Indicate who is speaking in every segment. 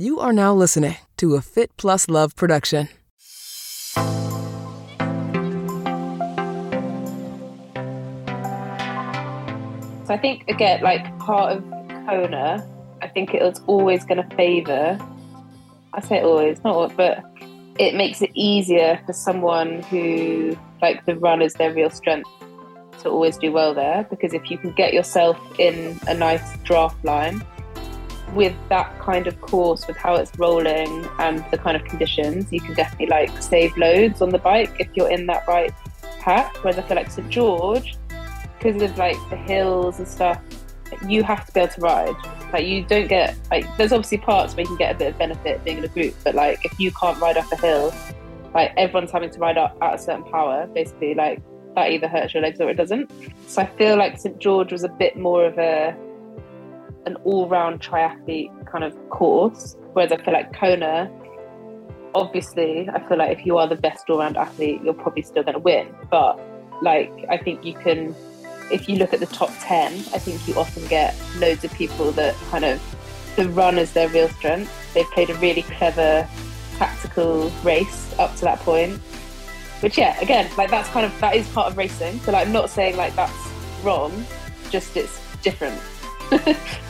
Speaker 1: You are now listening to a Fit Plus Love production.
Speaker 2: So I think again, like part of Kona, I think it was always going to favour. I say always, not but it makes it easier for someone who like the run is their real strength to always do well there because if you can get yourself in a nice draft line with that kind of course with how it's rolling and the kind of conditions you can definitely like save loads on the bike if you're in that right pack whereas i feel like st george because of like the hills and stuff you have to be able to ride. Like you don't get like there's obviously parts where you can get a bit of benefit being in a group but like if you can't ride up a hill like everyone's having to ride up at a certain power basically like that either hurts your legs or it doesn't. So i feel like st george was a bit more of a an all-round triathlete kind of course whereas i feel like kona obviously i feel like if you are the best all-round athlete you're probably still going to win. But like i think you can if you look at the top 10 i think you often get loads of people that kind of the run is their real strength. They've played a really clever tactical race up to that point. Which yeah again like that's kind of that is part of racing. So like i'm not saying like that's wrong just it's different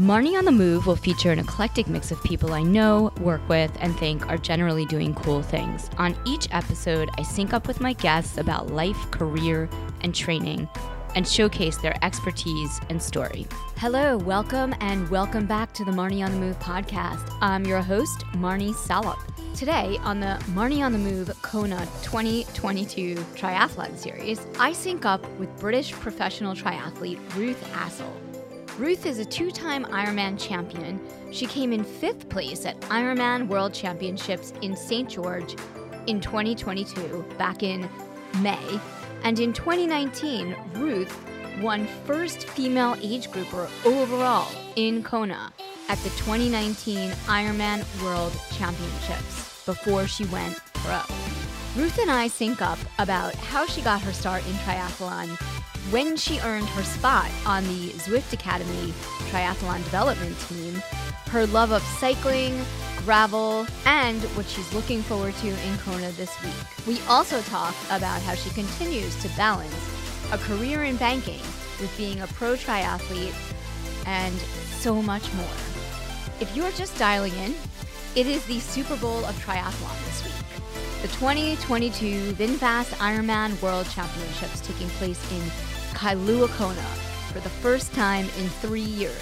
Speaker 3: Marni on the Move will feature an eclectic mix of people I know, work with, and think are generally doing cool things. On each episode, I sync up with my guests about life, career, and training and showcase their expertise and story. Hello, welcome, and welcome back to the Marni on the Move podcast. I'm your host, Marni Salup. Today, on the Marni on the Move Kona 2022 Triathlon Series, I sync up with British professional triathlete Ruth Astle. Ruth is a two time Ironman champion. She came in fifth place at Ironman World Championships in St. George in 2022, back in May. And in 2019, Ruth won first female age grouper overall in Kona at the 2019 Ironman World Championships before she went pro. Ruth and I sync up about how she got her start in triathlon, when she earned her spot on the Zwift Academy triathlon development team, her love of cycling, gravel, and what she's looking forward to in Kona this week. We also talk about how she continues to balance a career in banking with being a pro triathlete and so much more. If you're just dialing in, it is the Super Bowl of triathlon this week. The 2022 VinFast Ironman World Championships taking place in Kailua Kona for the first time in three years.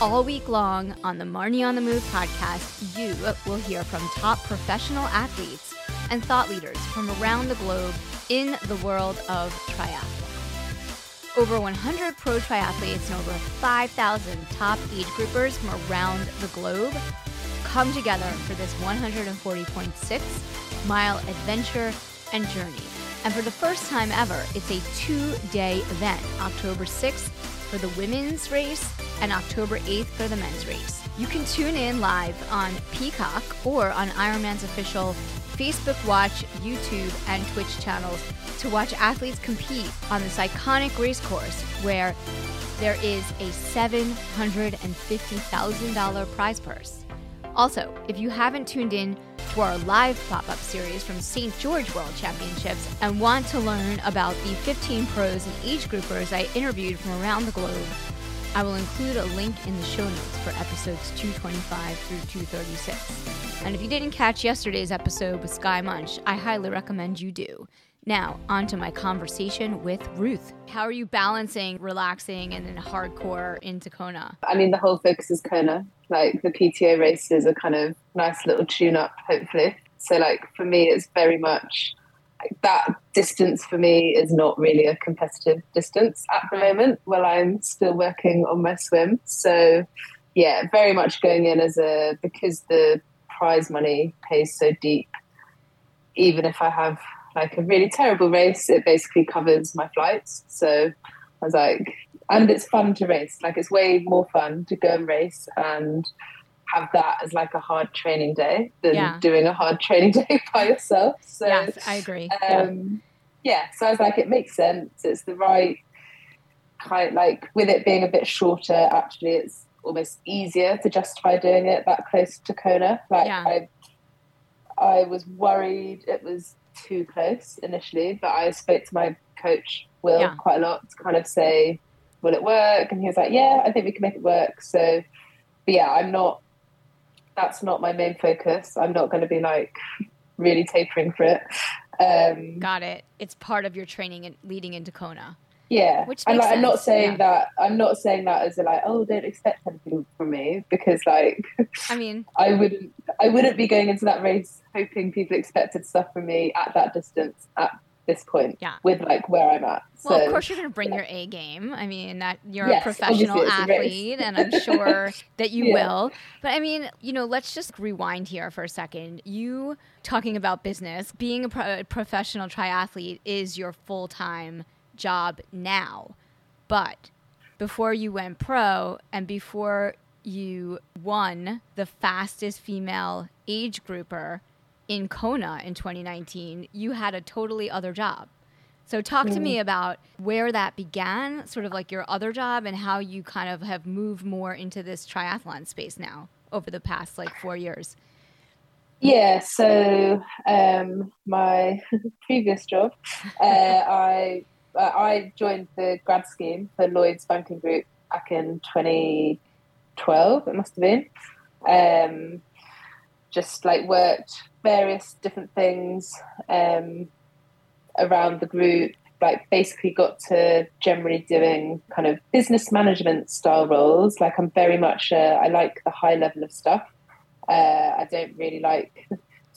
Speaker 3: All week long on the Marni on the Move podcast, you will hear from top professional athletes and thought leaders from around the globe in the world of triathlon. Over 100 pro triathletes and over 5,000 top age groupers from around the globe come together for this 140.6 mile adventure and journey. And for the first time ever, it's a two day event October 6th for the women's race and October 8th for the men's race. You can tune in live on Peacock or on Ironman's official Facebook Watch, YouTube, and Twitch channels to watch athletes compete on this iconic race course where there is a $750,000 prize purse. Also, if you haven't tuned in to our live pop up series from St. George World Championships and want to learn about the 15 pros and age groupers I interviewed from around the globe, I will include a link in the show notes for episodes 225 through 236. And if you didn't catch yesterday's episode with Skye Moench, I highly recommend you do. Now, on to my conversation with Ruth. How are you balancing relaxing and then hardcore into Kona?
Speaker 2: I mean, the whole focus is Kona. Like the PTO races are kind of nice little tune up, hopefully. So, like for me, it's very much like that distance for me is not really a competitive distance at the moment. While I'm still working on my swim, so yeah, very much going in as a because the prize money pays so deep. even if I have like a really terrible race, it basically covers my flights. So I was like, and it's fun to race. Like it's way more fun to go and race and have that as like a hard training day than
Speaker 3: Yeah.
Speaker 2: doing a hard training day by yourself. So
Speaker 3: yes, I agree.
Speaker 2: um, yeah, so I was like, it makes sense. It's the right kind. Like with it being a bit shorter, actually, it's almost easier to justify doing it that close to Kona. Like
Speaker 3: Yeah.
Speaker 2: I, I was worried it was too close initially, but I spoke to my coach Will
Speaker 3: Yeah.
Speaker 2: quite a lot to kind of say, will it work? And he was like, yeah, I think we can make it work. So, but yeah, I'm not. That's not my main focus. I'm not going to be like really tapering for it. Um,
Speaker 3: Got it. It's part of your training and leading into Kona.
Speaker 2: Yeah,
Speaker 3: Which
Speaker 2: and like, I'm not saying
Speaker 3: yeah.
Speaker 2: that. I'm not saying that as a like, oh, don't expect anything from me because like
Speaker 3: I mean,
Speaker 2: I wouldn't. I wouldn't be going into that race hoping people expected stuff from me at that distance at this point.
Speaker 3: Yeah.
Speaker 2: with like where I'm at.
Speaker 3: well,
Speaker 2: so
Speaker 3: of course you're going to bring your A game. I mean, that you're
Speaker 2: Yes,
Speaker 3: a professional
Speaker 2: it's a
Speaker 3: athlete, and I'm sure that you
Speaker 2: Yeah.
Speaker 3: will. But I mean, you know, let's just rewind here for a second. You talking about business, being a, pro- a professional triathlete is your full time job now. But before you went pro and before you won the fastest female age grouper in Kona in 2019, you had a totally other job. So talk to me about where that began, sort of like your other job and how you kind of have moved more into this triathlon space now over the past like 4 years.
Speaker 2: Yeah, so um, my previous job, uh, I I joined the grad scheme for Lloyd's Banking Group back in 2012. It must have been. Um, just like worked various different things um, around the group. Like basically got to generally doing kind of business management style roles. Like I'm very much uh, I like the high level of stuff. Uh, I don't really like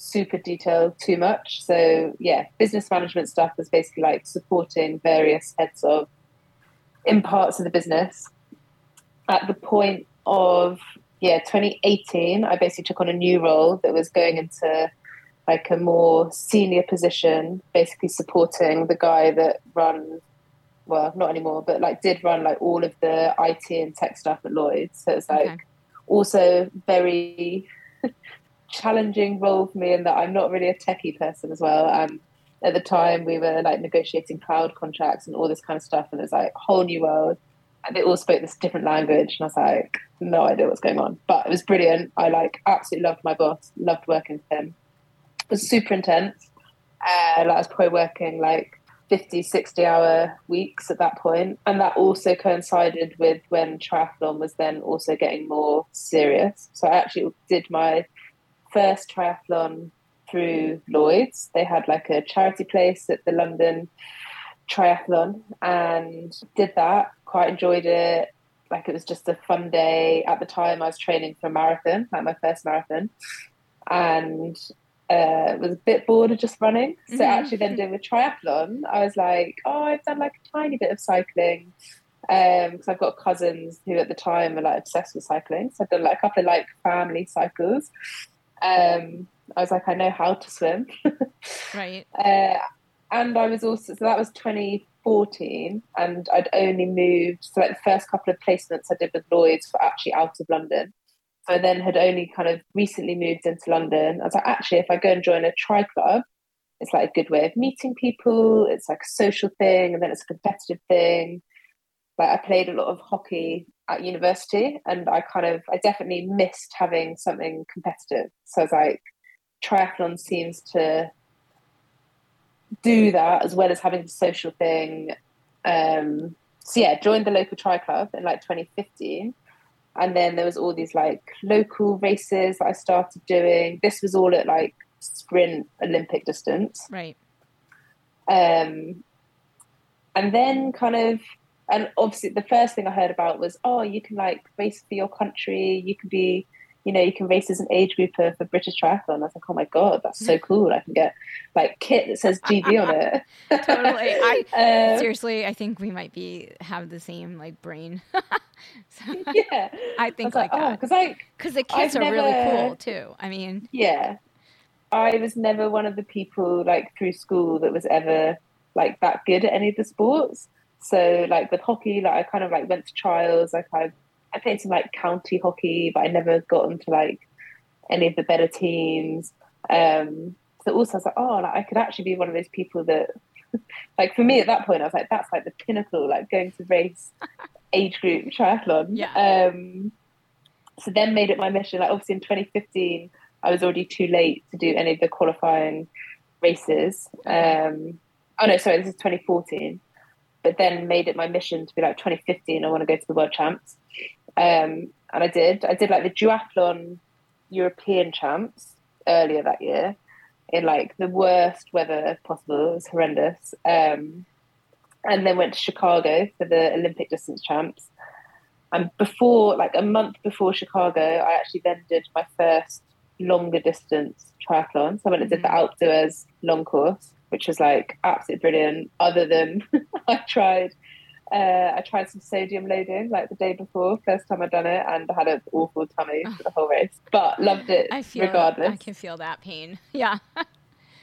Speaker 2: super detailed too much. So yeah, business management stuff was basically like supporting various heads of in parts of the business. At the point of yeah, 2018, I basically took on a new role that was going into like a more senior position, basically supporting the guy that run well, not anymore, but like did run like all of the IT and tech stuff at Lloyd's. So it's like
Speaker 3: Okay.
Speaker 2: also very challenging role for me in that I'm not really a techie person as well. And at the time, we were like negotiating cloud contracts and all this kind of stuff, and it's like a whole new world. And they all spoke this different language, and I was like, no idea what's going on. But it was brilliant. I like absolutely loved my boss, loved working with him. It was super intense. Uh, like I was probably working like 50, 60 hour weeks at that point. And that also coincided with when triathlon was then also getting more serious. So I actually did my first triathlon through Lloyd's. They had like a charity place at the London Triathlon and did that. Quite enjoyed it. Like it was just a fun day. At the time, I was training for a marathon, like my first marathon, and uh, was a bit bored of just running. So
Speaker 3: Mhm.
Speaker 2: actually, then doing the triathlon, I was like, oh, I've done like a tiny bit of cycling because I've got cousins who at the time were like obsessed with cycling. So I've done like a couple of like family cycles. Um, I was like, I know how to swim.
Speaker 3: Right.
Speaker 2: Uh, and I was also, so that was 2014, and I'd only moved, so like the first couple of placements I did with Lloyd's were actually out of London. So I then had only kind of recently moved into London. I was like, actually, if I go and join a tri club, it's like a good way of meeting people. It's like a social thing, and then it's a competitive thing. Like I played a lot of hockey at university, and I kind of, I definitely missed having something competitive. So I was like, triathlon seems to do that as well as having the social thing. Um, so yeah, joined the local tri club in like 2015, and then there was all these like local races that I started doing. This was all at like sprint Olympic distance,
Speaker 3: Right.
Speaker 2: um, and then kind of. And obviously, the first thing I heard about was, oh, you can like race for your country. You can be, you know, you can race as an age grouper for British Triathlon. I was like, oh my god, that's so cool! I can get like kit that says GB on it.
Speaker 3: Totally. I
Speaker 2: Um,
Speaker 3: seriously, I think we might be have the same like brain. so,
Speaker 2: yeah,
Speaker 3: I think
Speaker 2: was
Speaker 3: like, that
Speaker 2: because I
Speaker 3: because the kits
Speaker 2: I've
Speaker 3: are really cool too. I mean,
Speaker 2: yeah, I was never one of the people like through school that was ever like that good at any of the sports. So like with hockey, like I kind of like went to trials. Like I, I played some like county hockey, but I never got into like any of the better teams. Um, so also I was like, oh, like I could actually be one of those people that, like for me at that point, I was like, that's like the pinnacle, like going to race age group triathlon.
Speaker 3: Yeah.
Speaker 2: Um, so then made it my mission. Like obviously in 2015, I was already too late to do any of the qualifying races. Um, oh no, sorry, this is 2014. But then made it my mission to be like 2015. I want to go to the World Champs, um, and I did. I did like the duathlon European Champs earlier that year in like the worst weather possible. It was horrendous. Um, and then went to Chicago for the Olympic distance champs. And before, like a month before Chicago, I actually then did my first longer distance triathlon. So I went and did the Alpe d'Huez long course, which was like absolutely brilliant. Other than I tried, uh, I tried some sodium loading like the day before, first time I'd done it, and I had an awful tummy for the whole race, but loved it
Speaker 3: I feel
Speaker 2: regardless.
Speaker 3: I can feel that pain. Yeah.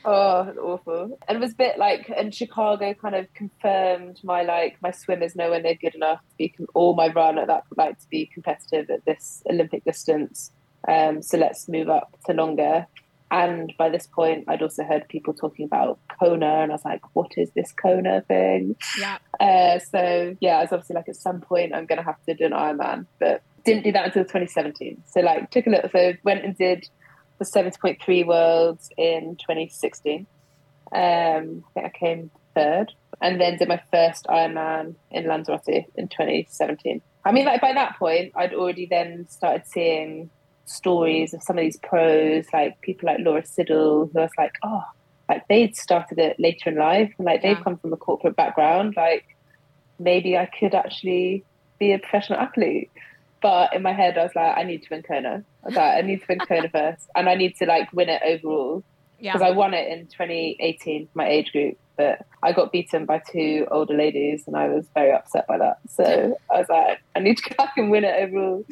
Speaker 2: Oh, awful. And it was a bit like, and Chicago kind of confirmed my like my swimmers know when they're good enough to be, or my run at that like to be competitive at this Olympic distance. Um, so let's move up to longer. And by this point, I'd also heard people talking about Kona, and I was like, "What is this Kona thing?"
Speaker 3: Yeah.
Speaker 2: Uh, so yeah, I was obviously like, at some point, I'm going to have to do an Ironman, but didn't do that until 2017. So like, took a little, so went and did the 70.3 Worlds in 2016. Um, I think I came third, and then did my first Ironman in Lanzarote in 2017. I mean, like by that point, I'd already then started seeing stories of some of these pros, like people like Laura Siddall, who I was like, oh, like they'd started it later in life, and like they've come from a corporate background. Like maybe I could actually be a professional athlete. But in my head, I was like, I need to win Kona. I was like, I need to win Kona first, and I need to like win it overall because
Speaker 3: Yeah.
Speaker 2: I won it in 2018, my age group. But I got beaten by two older ladies, and I was very upset by that. So I was like, I need to go back and win it overall,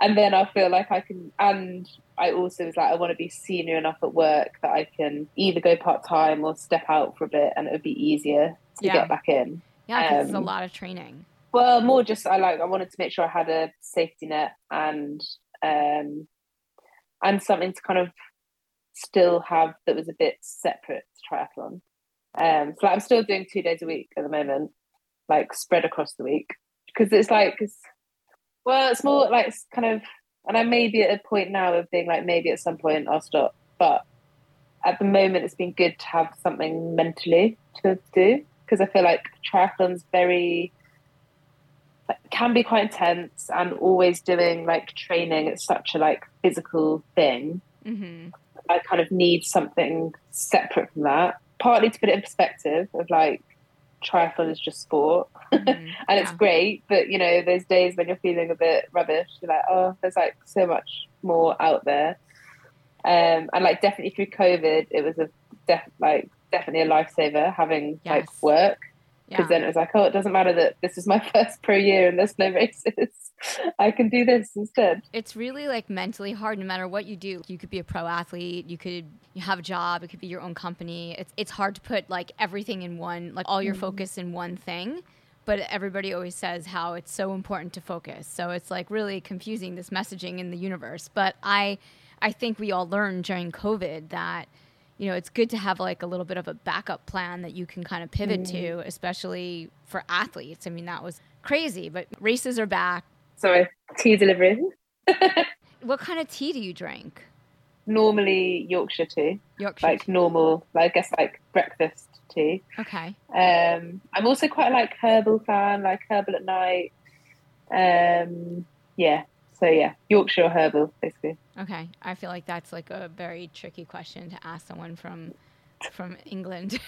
Speaker 2: and then I feel like I can. And I also was like, I want to be senior enough at work that I can either go part time or step out for a bit, and it would be easier to
Speaker 3: Yeah.
Speaker 2: get back in.
Speaker 3: Yeah, 'cause it's a
Speaker 2: um,
Speaker 3: lot of training.
Speaker 2: Well, more just I like I wanted to make sure I had a safety net and um and something to kind of still have that was a bit separate to triathlon. Um so like, I'm still doing two days a week at the moment, like spread across the week. Because it's like it's well, it's more like it's kind of and I may be at a point now of being like maybe at some point I'll stop. But at the moment it's been good to have something mentally to do. Because I feel like triathlon's very can be quite intense and always doing like training it's such a like physical thing
Speaker 3: hmm
Speaker 2: i kind of need something separate from that partly to put it in perspective of like triathlon is just sport.
Speaker 3: Mm-hmm.
Speaker 2: and it's great but you know there's days when you're feeling a bit rubbish you're like oh there's like so much more out there. Um and like definitely through covid it was a def- like definitely a lifesaver having like work because
Speaker 3: Yeah.
Speaker 2: then it was like, oh, it doesn't matter that this is my first pro year and there's no races. I can do this instead.
Speaker 3: It's really like mentally hard no matter what you do. You could be a pro athlete, you could you have a job, it could be your own company. It's it's hard to put like everything in one, like all your mm-hmm. focus in one thing. But everybody always says how it's so important to focus. So it's like really confusing this messaging in the universe. But I I think we all learned during COVID that you know, it's good to have like a little bit of a backup plan that you can kind of pivot to, especially for athletes. I mean, that was crazy, but races are back.
Speaker 2: Sorry, tea delivery.
Speaker 3: What kind of tea do you drink?
Speaker 2: Normally Yorkshire tea,
Speaker 3: Yorkshire.
Speaker 2: like normal, like, I guess like breakfast tea.
Speaker 3: okay.
Speaker 2: Um, I'm also quite like herbal fan, like herbal at night. Um, yeah, so yeah, Yorkshire herbal, basically.
Speaker 3: Okay. I feel like that's like a very tricky question to ask someone from from England.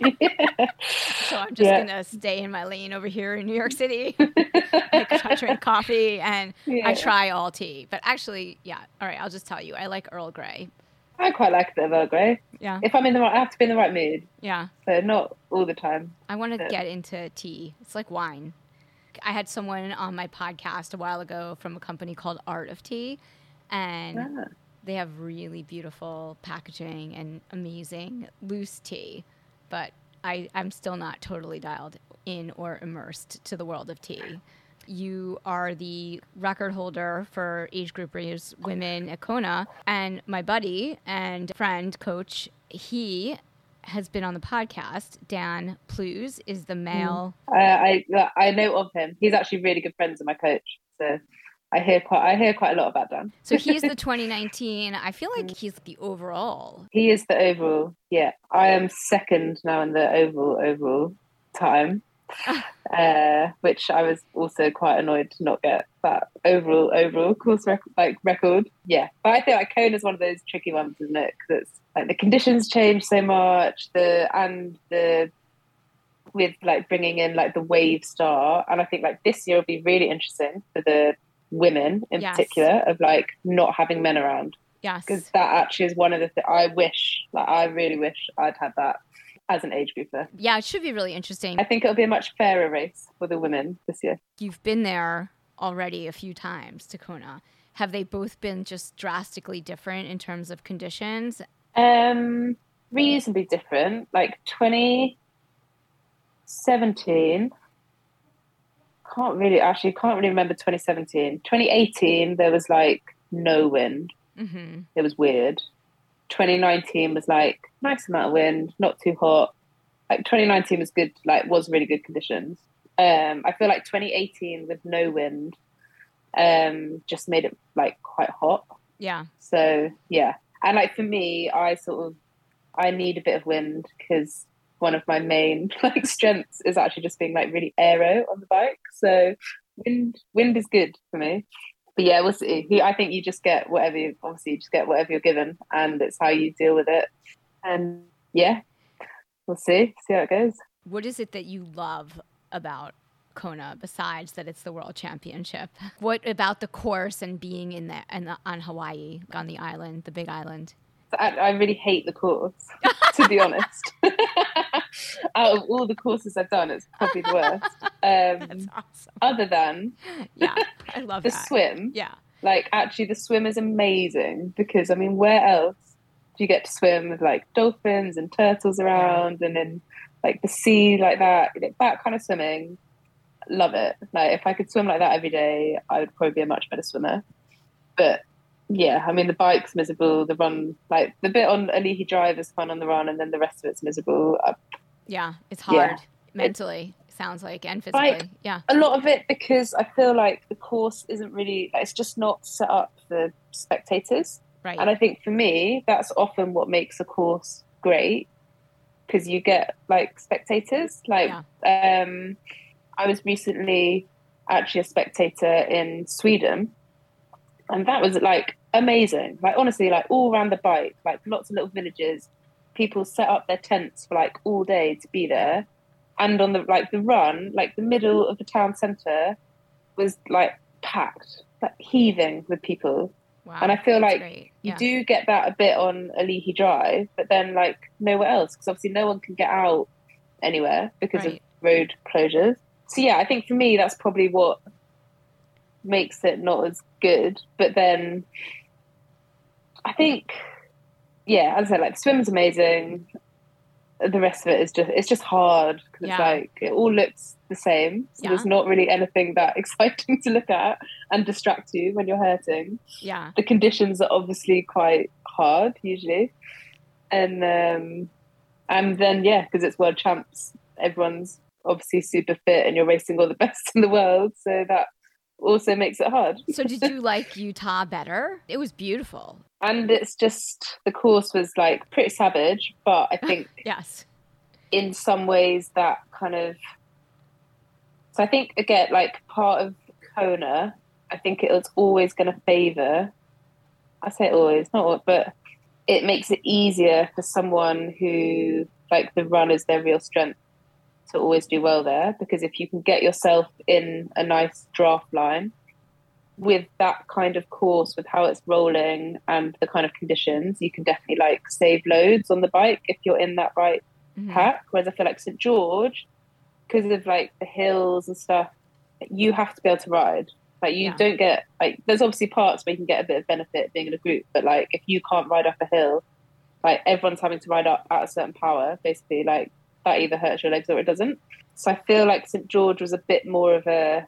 Speaker 3: so I'm just
Speaker 2: Yeah.
Speaker 3: gonna stay in my lane over here in New York City. I drink coffee and I try all tea. But actually, yeah. All right. I'll just tell you, I like Earl Grey.
Speaker 2: I quite like of Earl Grey.
Speaker 3: Yeah.
Speaker 2: If I'm in the right, I have to be in the right mood,
Speaker 3: Yeah.
Speaker 2: so not all the time.
Speaker 3: I want to
Speaker 2: Yeah.
Speaker 3: get into tea. It's like wine. I had someone on my podcast a while ago from a company called Art of Tea, and
Speaker 2: Ah.
Speaker 3: They have really beautiful packaging and amazing loose tea, but I, I'm still not totally dialed in or immersed to the world of tea. You are the record holder for age groupers women at Kona, and my buddy and friend coach, he has been on the podcast. Dan Plews is the male.
Speaker 2: Uh, I I know of him. He's actually really good friends with my coach. So I hear quite I hear quite a lot about Dan.
Speaker 3: So he's the 2019. I feel like he's the overall.
Speaker 2: He is the overall. Yeah, I am second now in the overall overall time. uh, which I was also quite annoyed to not get that overall overall course rec- like record. Yeah, but I think like Kona is one of those tricky ones, isn't it? Because it's like the conditions change so much, the and the with like bringing in like the wave star, and I think like this year will be really interesting for the women in
Speaker 3: Yes.
Speaker 2: particular of like not having men around
Speaker 3: Yes.
Speaker 2: because that actually is one of the th- I wish like I really wish I'd had that as an age grouper.
Speaker 3: Yeah, it should be really interesting.
Speaker 2: I think it'll be a much fairer race for the women this year.
Speaker 3: You've been there already a few times to Kona. Have they both been just drastically different in terms of conditions?
Speaker 2: Um, reasonably different. Like 2017, can't really actually can't really remember 2017. 2018, there was like no wind.
Speaker 3: Mm-hmm.
Speaker 2: It was weird. 2019 was like nice amount of wind, not too hot. Like 2019 was good, like was really good conditions. Um, I feel like 2018 with no wind, um, just made it like quite hot.
Speaker 3: Yeah.
Speaker 2: So yeah, and like for me, I sort of I need a bit of wind because one of my main like strengths is actually just being like really aero on the bike. So wind wind is good for me. But yeah, we'll see. I think you just get whatever you obviously you just get whatever you're given, and it's how you deal with it. And yeah, we'll see see how it goes.
Speaker 3: What is it that you love about Kona besides that it's the world championship? What about the course and being in the, in the on Hawaii on the island, the big island?
Speaker 2: I, I really hate the course, to be honest. Out of all the courses I've done, it's probably the worst.
Speaker 3: That's
Speaker 2: Um,
Speaker 3: awesome.
Speaker 2: other than
Speaker 3: Yeah, I love
Speaker 2: the
Speaker 3: that.
Speaker 2: swim,
Speaker 3: Yeah.
Speaker 2: like actually the swim is amazing because I mean, where else do you get to swim with like dolphins and turtles around and in like the sea like that? That kind of swimming, love it. Like if I could swim like that every day, I would probably be a much better swimmer. But yeah, I mean the bike's miserable. The run, like the bit on Ali'i Drive is fun on the run, and then the rest of it's miserable. Uh,
Speaker 3: Yeah, it's
Speaker 2: Yeah.
Speaker 3: hard mentally, sounds like, and physically.
Speaker 2: Like-
Speaker 3: yeah.
Speaker 2: a lot of it because I feel like the course isn't really. It's just not set up for spectators.
Speaker 3: Right.
Speaker 2: And I think for me, that's often what makes a course great because you get like spectators. Like, um, I was recently actually a spectator in Sweden, and that was like amazing. Like, honestly, like all around the bike, like lots of little villages, people set up their tents for like all day to be there. And on the like the run, like the middle of the town centre was like packed, like heaving with people.
Speaker 3: wow.
Speaker 2: and I feel like
Speaker 3: great.
Speaker 2: You
Speaker 3: yeah.
Speaker 2: do get that a bit on Ali'i Drive, but then like nowhere else because obviously no one can get out anywhere because
Speaker 3: Right.
Speaker 2: of road closures. So yeah, I think for me that's probably what makes it not as good. But then I think, yeah, as I said, like the swim's amazing. The rest of it is just it's just hard because
Speaker 3: Yeah.
Speaker 2: it's like it all looks the same. So
Speaker 3: Yeah.
Speaker 2: there's not really anything that exciting to look at and distract you when you're hurting
Speaker 3: yeah.
Speaker 2: the conditions are obviously quite hard usually and um and then yeah because it's world champs everyone's obviously super fit and you're racing all the best in the world so that also makes it hard
Speaker 3: So did you like Utah better? It was beautiful.
Speaker 2: and it's just the course was like pretty savage but i think
Speaker 3: Yes.
Speaker 2: in some ways that kind of so i think again like part of kona i think it's always going to favor i say always not but it makes it easier for someone who like the run is their real strength to always do well there because if you can get yourself in a nice draft line with that kind of course with how it's rolling and the kind of conditions you can definitely like save loads on the bike if you're in that right
Speaker 3: Mhm.
Speaker 2: pack. Whereas I feel like St George, because of like the hills and stuff, you have to be able to ride. Like you
Speaker 3: Yeah.
Speaker 2: don't get like there's obviously parts where you can get a bit of benefit being in a group, but like if you can't ride up a hill, like everyone's having to ride up at a certain power, basically like that either hurts your legs or it doesn't. So I feel like St George was a bit more of a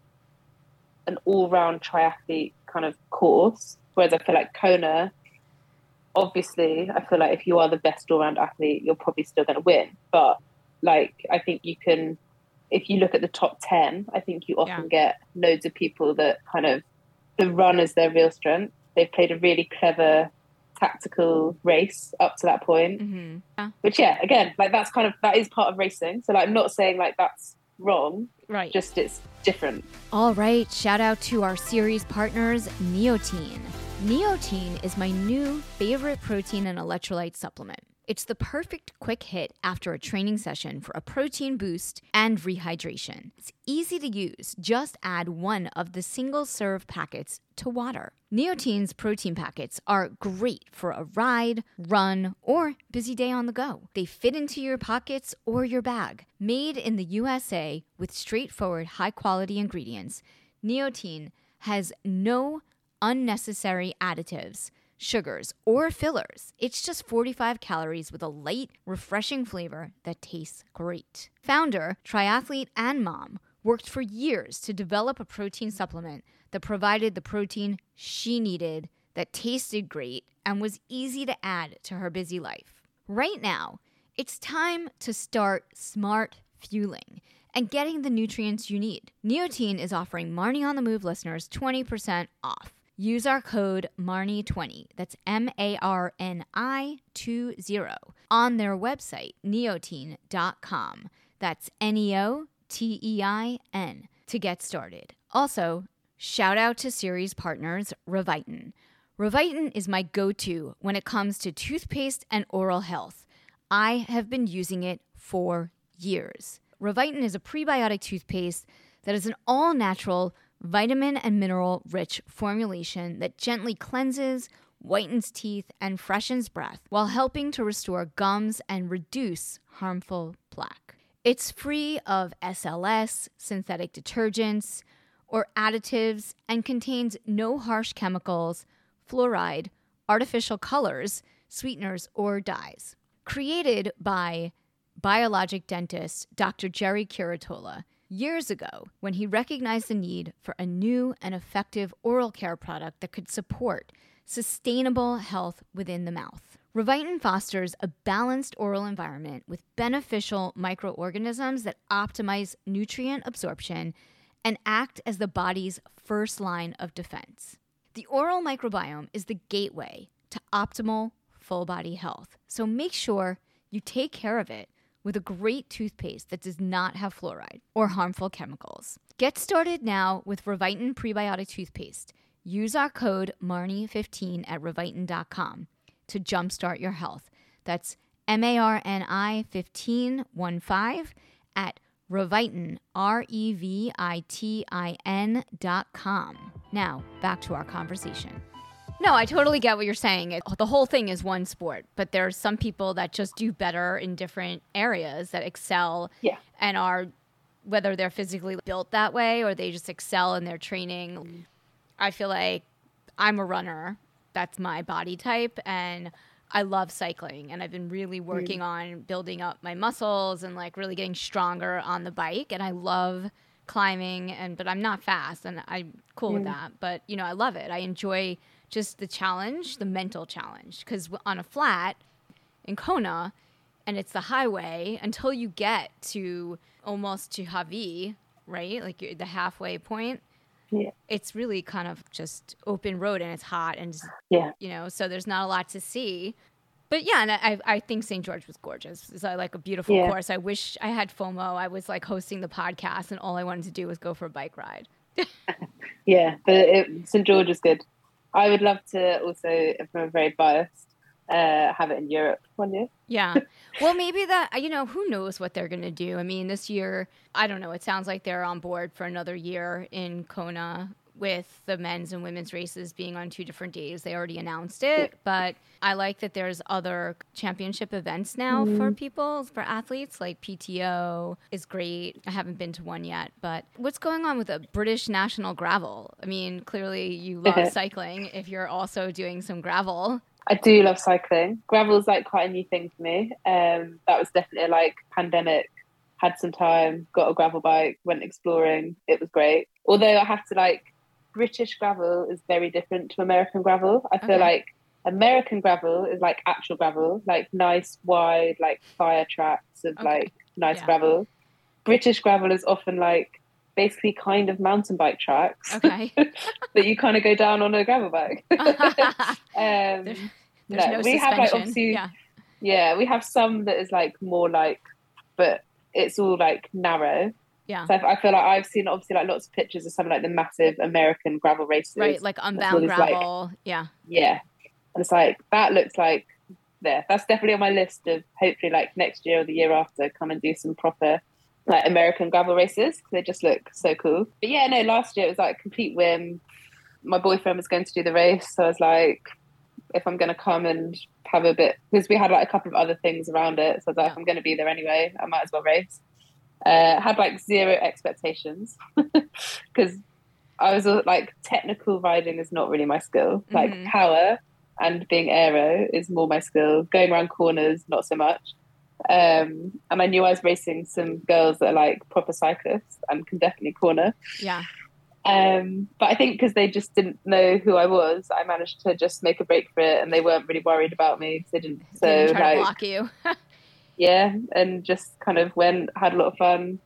Speaker 2: an all round triathlete kind of course, whereas I feel like Kona, obviously, I feel like if you are the best all round athlete, you're probably still going to win. But like I think you can if you look at the top 10, I think you often get loads of people that kind of the run is their real strength. They've played a really clever tactical race up to that point.
Speaker 3: hmm Yeah.
Speaker 2: Which, yeah, again, like that's kind of that is part of racing. So, like, I'm not saying like that's wrong,
Speaker 3: Right.
Speaker 2: just it's different.
Speaker 3: All right, shout out to our series partners, Neotein. Neotein is my new favorite protein and electrolyte supplement. It's the perfect quick hit after a training session for a protein boost and rehydration. It's easy to use. Just add one of the single serve packets to water. Neotein's protein packets are great for a ride, run, or busy day on the go. They fit into your pockets or your bag. Made in the USA with straightforward, high quality ingredients, Neotein has no unnecessary additives, sugars, or fillers. It's just 45 calories with a light, refreshing flavor that tastes great. Founder, triathlete, and mom worked for years to develop a protein supplement that provided the protein she needed, that tasted great, and was easy to add to her busy life. Right now, it's time to start smart fueling and getting the nutrients you need. Neotein is offering Marni on the Move listeners 20% off. Use our code MARNI20, that's M A R N I 20, on their website, neotein.com. That's N E O T E I N, to get started. Also, shout out to series partners Revitin. Revitin is my go to when it comes to toothpaste and oral health. I have been using it for years. Revitin is a prebiotic toothpaste that is an all natural, vitamin and mineral rich formulation that gently cleanses, whitens teeth, and freshens breath while helping to restore gums and reduce harmful plaque. It's free of SLS, synthetic detergents, or additives and contains no harsh chemicals, fluoride, artificial colors, sweeteners, or dyes. Created by biologic dentist Dr. Jerry Curatola years ago when he recognized the need for a new and effective oral care product that could support sustainable health within the mouth. Revitin fosters a balanced oral environment with beneficial microorganisms that optimize nutrient absorption and act as the body's first line of defense. The oral microbiome is the gateway to optimal full body health. So make sure you take care of it with a great toothpaste that does not have fluoride or harmful chemicals. Get started now with Revitin prebiotic toothpaste. Use our code MARNI15 at revitin.com to jumpstart your health. That's M A R N I 1515 at Revitin, R E V I T I N dot com. Now, back to our conversation. No, I totally get what you're saying. It, the whole thing is one sport, but there's some people that just do better in different areas that excel
Speaker 2: Yeah.
Speaker 3: and are, whether they're physically built that way or they just excel in their training. I feel like I'm a runner. That's my body type. And I love cycling. And I've been really mm. working on building up my muscles and like really getting stronger on the bike. And I love climbing and but I'm not fast and I'm cool with mm. that. But you know, I love it. I enjoy just the challenge, the mental challenge. Because on a flat in Kona, and it's the highway until you get to almost to Hawi, right? Like you're the halfway point.
Speaker 2: Yeah.
Speaker 3: It's really kind of just open road and it's hot and just,
Speaker 2: Yeah.
Speaker 3: you know, so there's not a lot to see. But yeah, and I, I think St. George was gorgeous. It's uh, like a beautiful
Speaker 2: Yeah.
Speaker 3: course. I wish I had FOMO. I was like hosting the podcast and all I wanted to do was go for a bike ride.
Speaker 2: Yeah, but it, St George is good. I would love to also, if I'm very biased, uh, have it in Europe one year.
Speaker 3: Yeah. Well, maybe that, you know, who knows what they're going to do. I mean, this year, I don't know. It sounds like they're on board for another year in Kona with the men's and women's races being on two different days. They already announced it, but I like that there's other championship events now
Speaker 2: Mm-hmm.
Speaker 3: for people, for athletes. Like PTO is great. I haven't been to one yet, but what's going on with the British National Gravel? I mean, clearly you love cycling if you're also doing some gravel.
Speaker 2: I do love cycling. Gravel's like quite a new thing for me. Um, that was definitely like pandemic. Had some time, got a gravel bike, went exploring. It was great. Although I have to like, British gravel is very different to American gravel. I feel
Speaker 3: Okay.
Speaker 2: like American gravel is like actual gravel, like nice wide, like fire tracks of
Speaker 3: Okay.
Speaker 2: like nice
Speaker 3: Yeah.
Speaker 2: gravel. British gravel is often like basically kind of mountain bike tracks
Speaker 3: Okay.
Speaker 2: that you kind of go down on a gravel bike. um,
Speaker 3: There's no,
Speaker 2: we have like obviously
Speaker 3: yeah.
Speaker 2: yeah, we have some that is like more like, but it's all like narrow.
Speaker 3: Yeah.
Speaker 2: So I, I feel like I've seen obviously like lots of pictures of some like the massive American gravel races.
Speaker 3: Right, like unbound
Speaker 2: these, like-
Speaker 3: gravel. yeah.
Speaker 2: yeah, and it's like that looks like there. That's definitely on my list of hopefully like next year or the year after come and do some proper like American gravel races because they just look so cool. But yeah, no, last year it was like a complete whim. My boyfriend was going to do the race, so I was like, if I'm going to come and have a bit because we had like a couple of other things around it, so I was like,
Speaker 3: Yeah.
Speaker 2: if I'm going to be there anyway, I might as well race. Uh, had like zero expectations because I was uh, like technical riding is not really my skill. Like
Speaker 3: Mhm.
Speaker 2: power and being aero is more my skill. Going around corners, not so much. Um, and I knew I was racing some girls that are like proper cyclists and can definitely corner.
Speaker 3: Yeah.
Speaker 2: Um, but I think because they just didn't know who I was, I managed to just make a break for it, and they weren't really worried about me. They didn't. So
Speaker 3: They didn't try to
Speaker 2: like,
Speaker 3: block you.
Speaker 2: yeah, and just kind of went, had a lot of fun.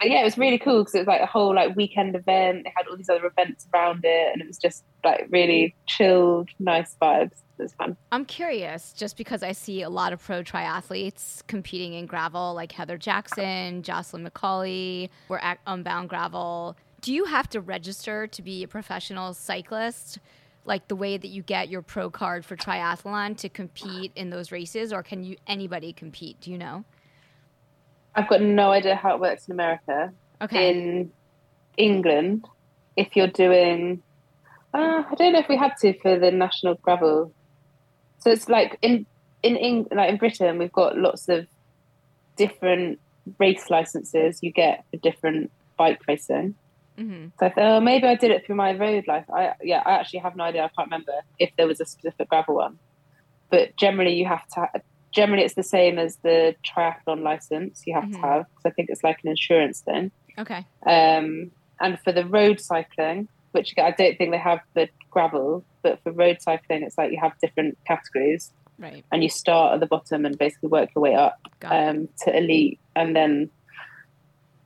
Speaker 2: But yeah, it was really cool because it was like a whole like weekend event. They had all these other events around it, and it was just like really chilled, nice vibes. It was fun.
Speaker 3: I'm curious, just because I see a lot of pro triathletes competing in gravel, like Heather Jackson, Jocelyn McCauley, we're at Unbound Gravel. Do you have to register to be a professional cyclist, like the way that you get your pro card for triathlon to compete in those races, or can you anybody compete? Do you know?
Speaker 2: I've got no idea how it works in America.
Speaker 3: Okay.
Speaker 2: In England, if you're doing, uh, I don't know if we had to for the national gravel. So it's like in in Eng- like in Britain, we've got lots of different race licenses you get for different bike racing.
Speaker 3: Hmm
Speaker 2: So I thought, oh, maybe I did it through my road life. I yeah, I actually have no idea. I can't remember if there was a specific gravel one, but generally you have to. Generally, it's the same as the triathlon license. You have
Speaker 3: Mhm.
Speaker 2: to have because I think it's like an insurance thing.
Speaker 3: Okay.
Speaker 2: Um, and for the road cycling, which I don't think they have the gravel, but for road cycling, it's like you have different categories,
Speaker 3: Right.
Speaker 2: and you start at the bottom and basically work your way up um, to elite, and then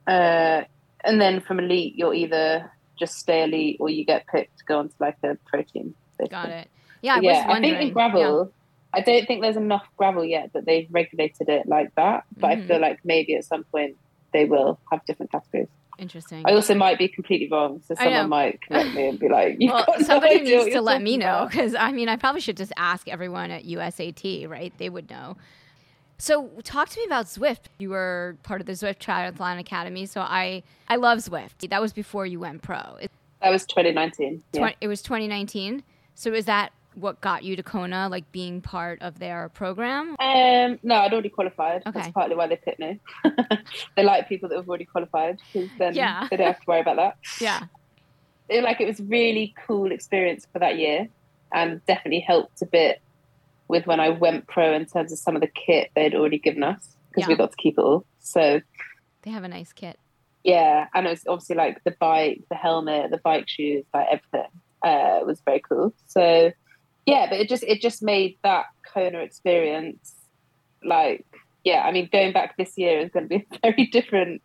Speaker 2: uh, and then from elite, you'll either just stay elite or you get picked to go onto like a pro team. basically.
Speaker 3: Got it. Yeah, I
Speaker 2: yeah, I think in gravel, I don't think there's enough gravel yet that they've regulated it like that. But
Speaker 3: Mhm.
Speaker 2: I feel like maybe at some point they will have different categories.
Speaker 3: Interesting.
Speaker 2: I also might be completely wrong, so someone might correct me and be like, You've
Speaker 3: well, somebody needs to let me know because I mean, I probably should just ask everyone at USAT, right? They would know. So, talk to me about Zwift. You were part of the Zwift Triathlon Academy, so I I love Zwift. That was before you went pro.
Speaker 2: That was 2019. Yeah.
Speaker 3: it was 2019. So, is that what got you to Kona, like being part of their program?
Speaker 2: Um, no, I'd already qualified.
Speaker 3: Okay.
Speaker 2: That's partly why they picked me. they like people that have already qualified because then
Speaker 3: Yeah.
Speaker 2: they don't have to worry about that.
Speaker 3: Yeah.
Speaker 2: It, like it was really cool experience for that year, and definitely helped a bit with when I went pro in terms of some of the kit they'd already given us because we got to keep it all. So
Speaker 3: They have a nice kit.
Speaker 2: yeah, and it was obviously like the bike, the helmet, the bike shoes, like everything. Uh, was very cool. So yeah, but it just it just made that Kona experience like yeah. I mean, going back this year is going to be very different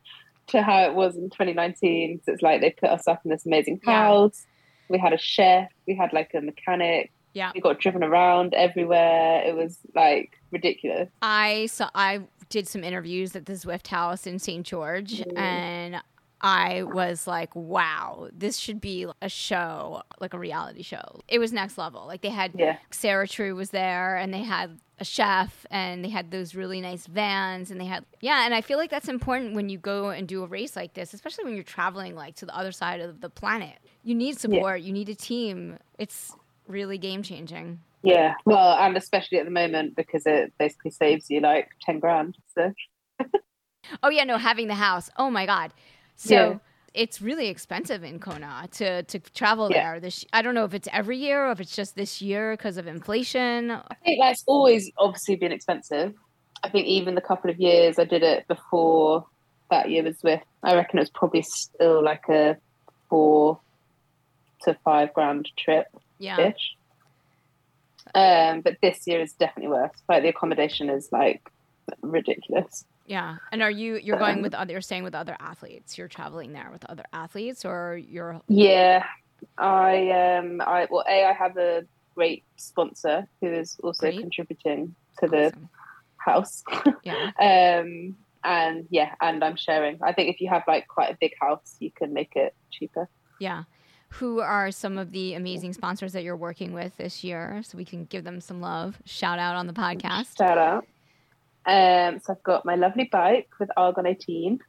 Speaker 2: to how it was in 2019. So it's like they put us up in this amazing
Speaker 3: Yeah.
Speaker 2: house. We had a chef. We had like a mechanic.
Speaker 3: Yeah.
Speaker 2: We got driven around everywhere. It was like ridiculous.
Speaker 3: I saw I did some interviews at the Zwift House in St. George
Speaker 2: Mhm.
Speaker 3: and I was like, wow, this should be a show, like a reality show. It was next level. Like they had
Speaker 2: Yeah.
Speaker 3: Sarah True was there and they had a chef and they had those really nice vans and they had yeah, and I feel like that's important when you go and do a race like this, especially when you're traveling like to the other side of the planet. You need support, you need a team. It's really game changing.
Speaker 2: Yeah. Well, and especially at the moment because it basically saves you like 10 grand. So,
Speaker 3: Oh yeah, no, having the house. Oh my god. So
Speaker 2: Yeah.
Speaker 3: it's really expensive in Kona to to travel
Speaker 2: Yeah.
Speaker 3: there. This I don't know if it's every year or if it's just this year because of inflation.
Speaker 2: I think that's always obviously been expensive. I think even the couple of years I did it before that year was with, I reckon it was probably still like a four to five grand trip
Speaker 3: Yeah.
Speaker 2: ish. Um, but this year is definitely worse. Like the accommodation is like ridiculous.
Speaker 3: Yeah. And are you you're going
Speaker 2: Um,
Speaker 3: with other you're staying with other athletes? You're traveling there with other athletes or you're
Speaker 2: Yeah, I um, I well, a I have a great sponsor who is also
Speaker 3: Great.
Speaker 2: contributing to the house.
Speaker 3: Yeah.
Speaker 2: um, and yeah, and I'm sharing. I think if you have like quite a big house, you can make it cheaper.
Speaker 3: Yeah. Who are some of the amazing sponsors that you're working with this year so we can give them some love? Shout out on the podcast.
Speaker 2: Shout out. Um, so I've got my lovely bike with Argon 18,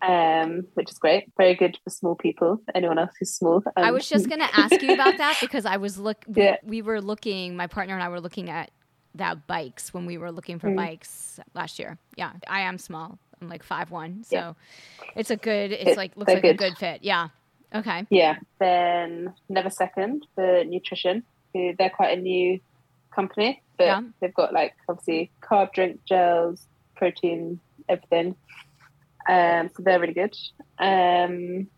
Speaker 2: um, which is great. Very good for small people. Anyone else who's small.
Speaker 3: I
Speaker 2: Um,
Speaker 3: was just going to ask you about that because I was look
Speaker 2: Yeah.
Speaker 3: we were looking my partner and I were looking at that bikes when we were looking for
Speaker 2: Mm.
Speaker 3: bikes last year. Yeah, I am small. I'm like five one, so
Speaker 2: Yeah.
Speaker 3: it's a good. It's
Speaker 2: It-
Speaker 3: like looks like a
Speaker 2: good.
Speaker 3: good fit. Yeah. Okay.
Speaker 2: Yeah. Then Neversecond for nutrition. Who they're quite a new company, but
Speaker 3: Yeah.
Speaker 2: they've got like obviously carb drink gels, protein, everything. Um, so they're really good. Um,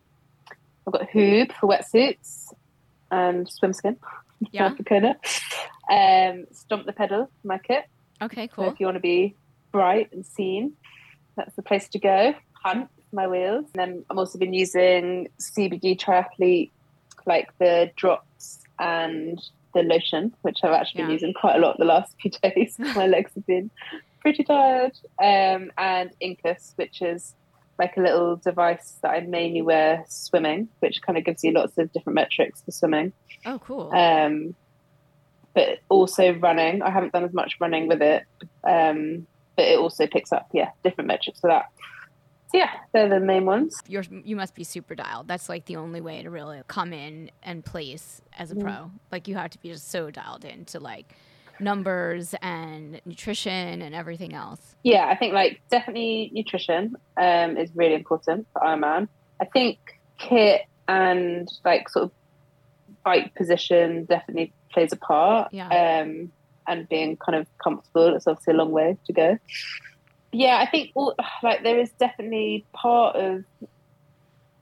Speaker 2: I've got Huub for wetsuits and swim skin.
Speaker 3: Yeah.
Speaker 2: for Kona. Um, Stomp the pedal, for my kit.
Speaker 3: Okay.
Speaker 2: So
Speaker 3: Cool.
Speaker 2: if you want to be bright and seen, that's the place to go. Hunt my wheels. And then I've also been using CBD triathlete, like the drops and the lotion, which I've actually
Speaker 3: Yeah.
Speaker 2: been using quite a lot the last few days. my legs have been pretty tired. Um, and Incus, which is like a little device that I mainly wear swimming, which kind of gives you lots of different metrics for swimming.
Speaker 3: Oh, cool.
Speaker 2: Um, but also running. I haven't done as much running with it, um, but it also picks up, yeah, different metrics for that. Yeah, they're the main ones.
Speaker 3: You're you must be super dialed. That's like the only way to really come in and place as a pro. Like you have to be just so dialed into like numbers and nutrition and everything else.
Speaker 2: Yeah, I think like definitely nutrition um, is really important for Ironman. I think kit and like sort of bike position definitely plays a part.
Speaker 3: Yeah.
Speaker 2: Um, and being kind of comfortable, it's obviously a long way to go. Yeah, I think all, like there is definitely part of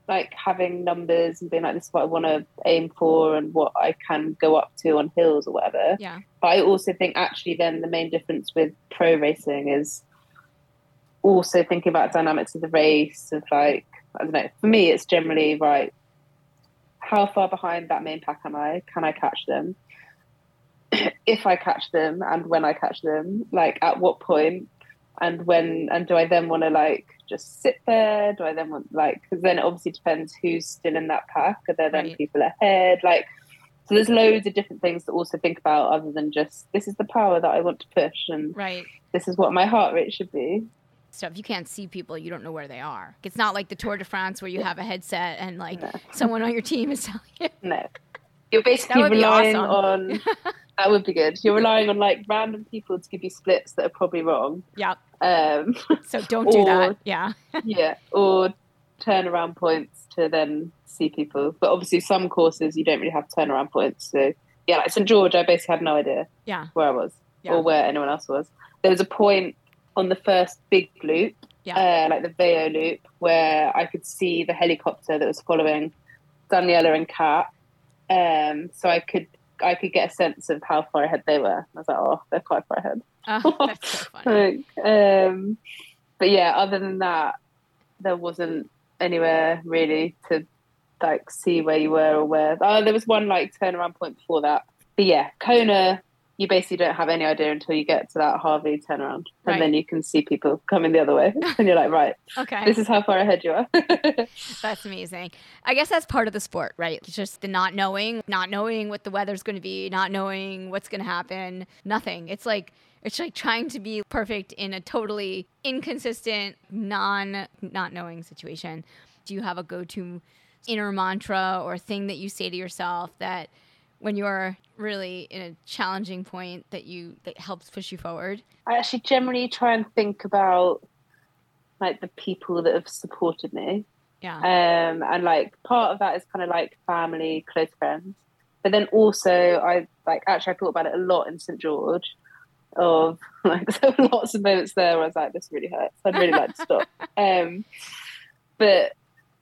Speaker 2: like having numbers and being like this is what I want to aim for and what I can go up to on hills or whatever.
Speaker 3: Yeah.
Speaker 2: But I also think actually then the main difference with pro racing is also thinking about dynamics of the race of like I don't know. For me, it's generally right. How far behind that main pack am I? Can I catch them? if I catch them and when I catch them, like at what point and when and do I then want to like just sit there? Do I then want like because then it obviously depends who's still in that pack. Are there then
Speaker 3: Right.
Speaker 2: people ahead? Like so there's loads of different things to also think about other than just this is the power that I want to push and
Speaker 3: Right.
Speaker 2: this is what my heart rate should be.
Speaker 3: Stuff you can't see people, you don't know where they are. It's not like the Tour de France where you have a headset and like
Speaker 2: No.
Speaker 3: someone on your team is telling you.
Speaker 2: No. You're basically relying
Speaker 3: awesome.
Speaker 2: on that would be good. You're relying on like random people to give you splits that are probably wrong.
Speaker 3: Yeah.
Speaker 2: Um
Speaker 3: So don't do that. Yeah.
Speaker 2: yeah. Or turnaround points to then see people. But obviously some courses you don't really have turnaround points. So yeah, like St George I basically had no idea
Speaker 3: Yeah.
Speaker 2: where I was
Speaker 3: Yeah.
Speaker 2: or where anyone else was. There was a point on the first big loop,
Speaker 3: Yeah.
Speaker 2: uh, like the Veyo loop, where I could see the helicopter that was following Daniela and Kat. Um, so I could I could get a sense of how far ahead they were. I was like, oh, they're quite far ahead.
Speaker 3: Oh, that's so funny.
Speaker 2: Like, um, but yeah, other than that, there wasn't anywhere really to like see where you were or where. Oh, there was one like turnaround point before that. But yeah, Kona you basically don't have any idea until you get to that Hawi turnaround,
Speaker 3: Right.
Speaker 2: and then you can see people coming the other way, and you're like, right,
Speaker 3: Okay.
Speaker 2: this is how far ahead you are.
Speaker 3: That's amazing. I guess that's part of the sport, right? It's just the not knowing, not knowing what the weather's going to be, not knowing what's going to happen, nothing. It's like it's like trying to be perfect in a totally inconsistent, non not knowing situation. Do you have a go-to inner mantra or thing that you say to yourself that when you're really in a challenging point that you that helps push you forward?
Speaker 2: I actually generally try and think about like the people that have supported me.
Speaker 3: Yeah.
Speaker 2: Um, and like part of that is kind of like family, close friends. But then also I like actually I thought about it a lot in St George of like there were lots of moments there where I was like, this really hurts. I'd really like to stop. Um but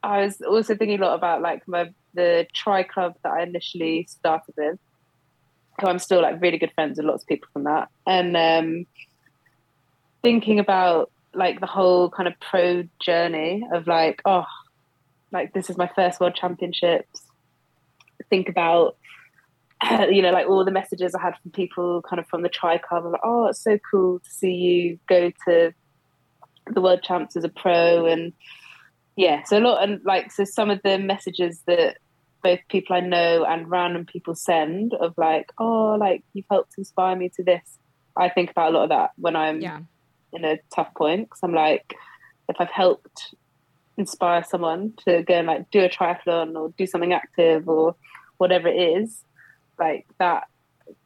Speaker 2: I was also thinking a lot about like my the tri club that I initially started with. Who I'm still like really good friends with lots of people from that. And um thinking about like the whole kind of pro journey of like, oh, like this is my first world championships. Think about you know, like all the messages I had from people kind of from the tri club, like, oh, it's so cool to see you go to the world champs as a pro and yeah, so a lot and like so some of the messages that both people I know and random people send of like, oh, like you've helped inspire me to this. I think about a lot of that when I'm
Speaker 3: Yeah.
Speaker 2: in a tough point because I'm like, if I've helped inspire someone to go and like do a triathlon or do something active or whatever it is, like that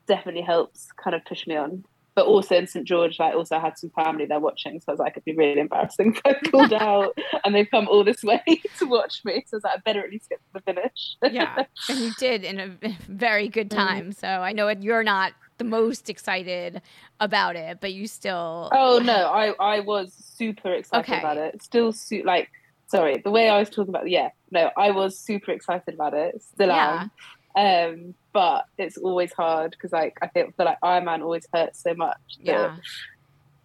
Speaker 2: definitely helps kind of push me on. But also in St George, like also had some family there watching, so I was like, it'd be really embarrassing if I pulled out and they've come all this way to watch me. So I was like, I better at least get to the finish.
Speaker 3: yeah, and you did in a very good
Speaker 2: Mm.
Speaker 3: time. So I know you're not the most excited about it, but you still.
Speaker 2: Oh no, I I was super excited
Speaker 3: Okay.
Speaker 2: about it. Still, su- like sorry, the way I was talking about, yeah, no, I was super excited about it. Still
Speaker 3: Yeah.
Speaker 2: am. Um, but it's always hard because like I feel, feel like Ironman always hurts so much.
Speaker 3: Yeah.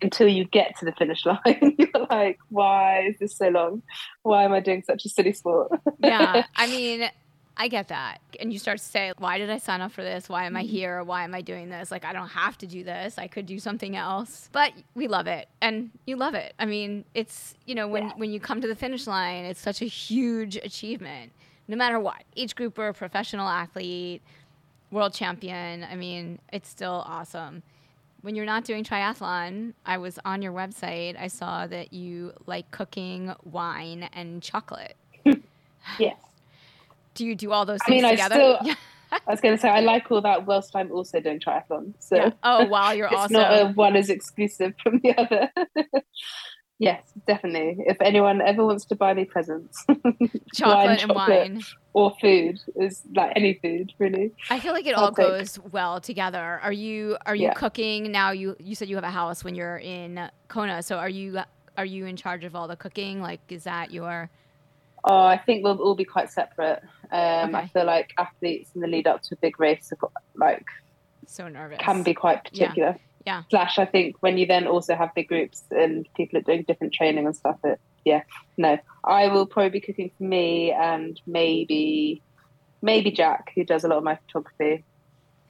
Speaker 2: Until you get to the finish line, you're like, why is this so long? Why am I doing such a silly sport?
Speaker 3: yeah. I mean, I get that. And you start to say, why did I sign up for this? Why am
Speaker 2: Mm-hmm.
Speaker 3: I here? Why am I doing this? Like, I don't have to do this. I could do something else. But we love it. And you love it. I mean, it's, you know, when,
Speaker 2: Yeah.
Speaker 3: when you come to the finish line, it's such a huge achievement, no matter what. Age grouper, professional athlete, world champion. I mean, it's still awesome. When you're not doing triathlon, I was on your website. I saw that you like cooking wine and chocolate.
Speaker 2: yes.
Speaker 3: Do you do all those
Speaker 2: I
Speaker 3: things
Speaker 2: mean, I
Speaker 3: together?
Speaker 2: still-
Speaker 3: yeah.
Speaker 2: I was going to say I like all that whilst I'm also doing triathlon. So
Speaker 3: Yeah. Oh, wow, you're
Speaker 2: it's
Speaker 3: also
Speaker 2: not a one is exclusive from the other. yes, definitely. If anyone ever wants to buy me presents,
Speaker 3: chocolate and
Speaker 2: chocolate.
Speaker 3: wine.
Speaker 2: Or food is like any food really.
Speaker 3: I feel like it
Speaker 2: I'll
Speaker 3: all
Speaker 2: take-
Speaker 3: goes well together. Are you are you
Speaker 2: Yeah.
Speaker 3: cooking now? You you said you have a house when you're in Kona. So are you are you in charge of all the cooking? Like, is that your
Speaker 2: Oh, I think we'll all be quite separate. Um, I feel like athletes in the lead up to a big race like
Speaker 3: so nervous?
Speaker 2: can be quite
Speaker 3: Yeah.
Speaker 2: particular.
Speaker 3: Yeah.
Speaker 2: Slash, I think when you then also have big groups and people are doing different training and stuff, it yeah, no, I will probably be cooking for me and maybe maybe Jack, who does a lot of my photography,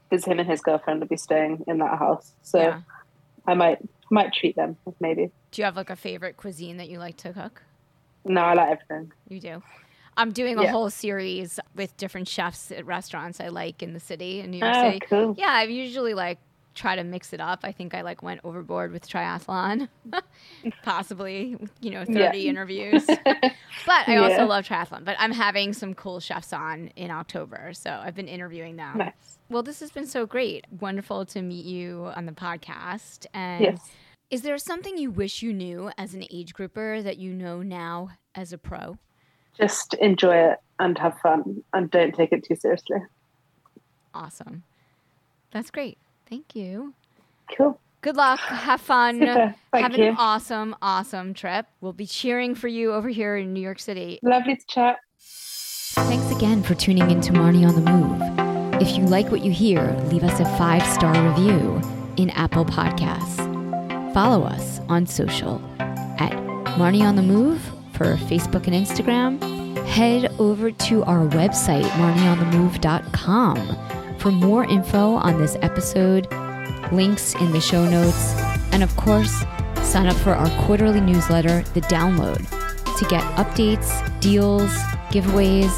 Speaker 2: because him and his girlfriend will be staying in that house. So
Speaker 3: Yeah.
Speaker 2: I might might treat them maybe.
Speaker 3: Do you have like a favorite cuisine that you like to cook?
Speaker 2: No, I like everything.
Speaker 3: You do. I'm doing a
Speaker 2: Yeah.
Speaker 3: whole series with different chefs at restaurants I like in the city in New York
Speaker 2: Oh,
Speaker 3: City.
Speaker 2: cool.
Speaker 3: Yeah, I've usually like try to mix it up. I think I like went overboard with triathlon, possibly you know
Speaker 2: Yeah.
Speaker 3: thirty interviews. But I also
Speaker 2: Yeah.
Speaker 3: love triathlon. But I'm having some cool chefs on in October, so I've been interviewing them.
Speaker 2: Nice.
Speaker 3: Well, this has been so great. Wonderful to meet you on the podcast. And
Speaker 2: Yes.
Speaker 3: is there something you wish you knew as an age grouper that you know now as a pro?
Speaker 2: Just enjoy it and have fun and don't take it too seriously.
Speaker 3: Awesome. That's great. Thank you.
Speaker 2: Cool.
Speaker 3: Good luck. Have fun.
Speaker 2: Super. Thank
Speaker 3: Have
Speaker 2: you.
Speaker 3: an awesome, awesome trip. We'll be cheering for you over here in New York City.
Speaker 2: Lovely to chat.
Speaker 3: Thanks again for tuning in to Marni on the Move. If you like what you hear, leave us a five star review in Apple Podcasts. Follow us on social at Marni on the Move for Facebook and Instagram. Head over to our website, marnionthemove.com, for more info on this episode, links in the show notes, and of course, sign up for our quarterly newsletter, The Download, to get updates, deals, giveaways,